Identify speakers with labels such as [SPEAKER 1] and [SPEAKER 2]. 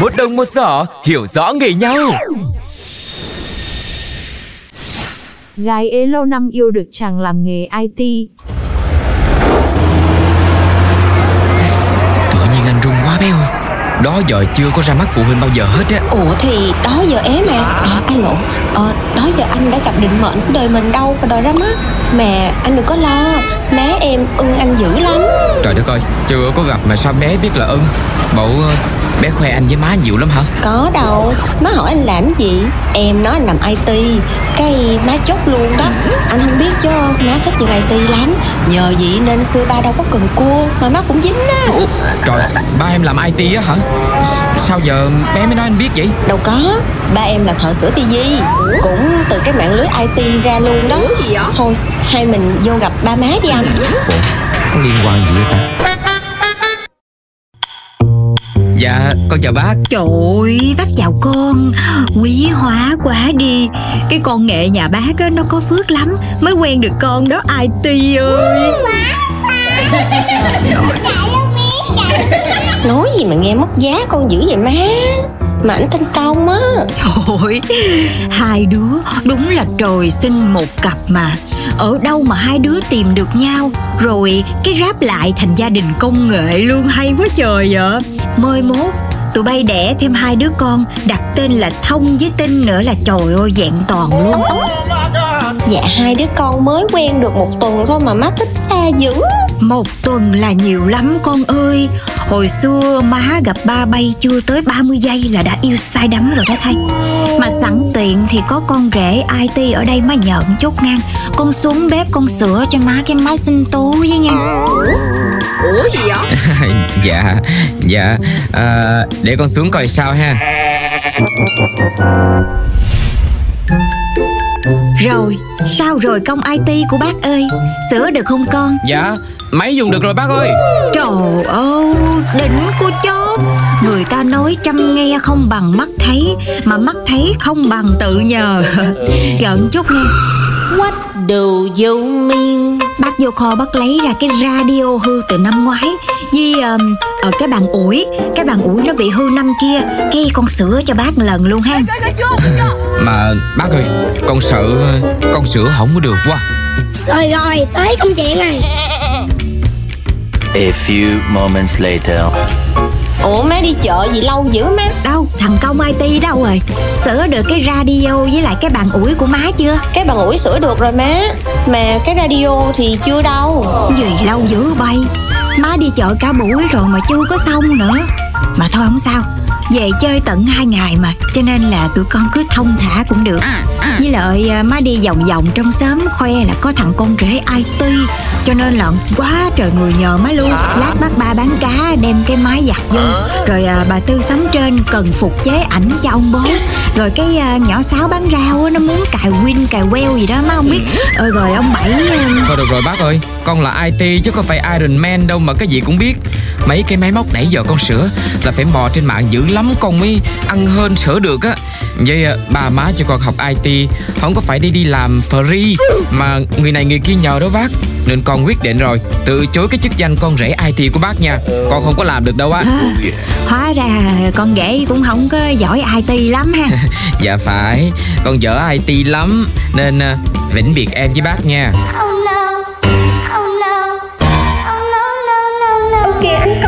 [SPEAKER 1] Một đồng một giỏ hiểu rõ nghề nhau.
[SPEAKER 2] Gái ế lâu năm yêu được chàng làm nghề IT.
[SPEAKER 1] Tự nhiên anh run quá bé ơi. Đó giờ chưa có ra mắt phụ huynh bao giờ hết á.
[SPEAKER 3] Ủa thì đó giờ é mà À anh lộn ờ, Đó giờ anh đã gặp định mệnh của đời mình đâu Và đòi ra mắt. Mà anh đừng có lo Má em ưng anh dữ lắm.
[SPEAKER 1] Trời đất ơi Chưa có gặp mà sao bé biết là ưng? Bộ ờ, bé khoe anh với má nhiều lắm hả?
[SPEAKER 3] Có đâu Má hỏi anh làm gì? Em nói anh làm IT Cái má chốt luôn đó. Anh không biết chứ Má thích những IT lắm. Nhờ vậy nên xưa ba đâu có cần cua Mà má cũng dính á.
[SPEAKER 1] Trời ba em làm IT á hả? Sao giờ bé mới nói anh biết vậy?
[SPEAKER 3] Đâu có Ba em là thợ sửa tivi Cũng từ cái mạng lưới IT ra luôn đó. Thôi hai mình vô gặp ba má đi anh?
[SPEAKER 1] Ủa có liên quan gì vậy ta? Dạ con chào bác.
[SPEAKER 4] Trời ơi, bác chào con. Quý hóa quá đi. Cái con nghệ nhà bác á, nó có phước lắm. Mới quen được con đó IT ơi.
[SPEAKER 3] Nói gì mà nghe mất giá con dữ vậy má? Mà anh tên Công á.
[SPEAKER 4] Trời Hai đứa đúng là trời sinh một cặp mà Ở đâu mà hai đứa tìm được nhau? Rồi cái ráp lại thành gia đình công nghệ luôn Hay quá trời vậy Mời mốt Tụi bay đẻ thêm hai đứa con Đặt tên là Thông với Tinh nữa là trời ơi dạng toàn luôn.
[SPEAKER 3] Dạ hai đứa con mới quen được một tuần thôi mà má thích xa dữ.
[SPEAKER 4] Một tuần là nhiều lắm con ơi. Hồi xưa má gặp ba bay chưa tới 30 giây là đã yêu say đắm rồi đó thay Mà sẵn tiện thì có con rể IT ở đây má nhận chút ngang. Con xuống bếp con sửa cho má cái máy sinh tố với nha.
[SPEAKER 1] Dạ Dạ. À, Để con xuống coi sao ha.
[SPEAKER 4] Rồi, sao rồi công IT của bác ơi? Sửa được không con?
[SPEAKER 1] Dạ Máy dùng được rồi bác ơi.
[SPEAKER 4] Trời nói trăm nghe không bằng mắt thấy Mà mắt thấy không bằng tự nhờ. Giận chút nghe
[SPEAKER 5] What do you mean?
[SPEAKER 4] Bác vô kho bác lấy ra cái radio hư từ năm ngoái. Với um, ở cái bàn ủi Cái bàn ủi nó bị hư năm kia Cái con sửa cho bác lần luôn ha.
[SPEAKER 1] Mà bác ơi Con sợ Con sửa không có được quá.
[SPEAKER 6] Rồi rồi, tới công chuyện này
[SPEAKER 7] A few moments later.
[SPEAKER 3] Ủa má đi chợ gì lâu dữ má?
[SPEAKER 4] Đâu, thằng công IT đâu rồi Sửa được cái radio với lại cái bàn ủi của má chưa?
[SPEAKER 3] Cái bằng ủi sửa được rồi má. Mà cái radio thì chưa đâu.
[SPEAKER 4] Gì lâu dữ bay. Má đi chợ cả buổi rồi mà chưa có xong nữa. Mà thôi không sao Về chơi tận hai ngày mà Cho nên là tụi con cứ thông thả cũng được. Với lại à, má đi vòng vòng trong xóm Khoe là có thằng con rể IT Cho nên là quá trời người nhờ má luôn. Lát bác ba bán cá đem cái máy giặt vô. Rồi à, bà Tư sống trên cần phục chế ảnh cho ông bố. Rồi cái à, nhỏ sáu bán rau nó muốn cài win cài queo gì đó má không biết. Ờ, Rồi ông bảy à,
[SPEAKER 1] Thôi được rồi bác ơi. Con là IT chứ không phải Iron Man đâu mà cái gì cũng biết. Mấy cái máy móc nãy giờ con sửa Là phải mò trên mạng dữ lắm con mới ăn hơn sửa được á. Vậy à, bà má cho con học IT Không có phải đi đi làm free Mà người này người kia nhờ đó bác. Nên con quyết định rồi Từ chối cái chức danh con rể IT của bác nha. Con không có làm được đâu á.
[SPEAKER 4] Hóa ra con ghẻ cũng không có giỏi IT lắm ha.
[SPEAKER 1] Dạ phải Con dở IT lắm Nên à, vĩnh biệt em với bác nha.
[SPEAKER 6] Oh no. Oh no. Oh no no no no.
[SPEAKER 3] Ok anh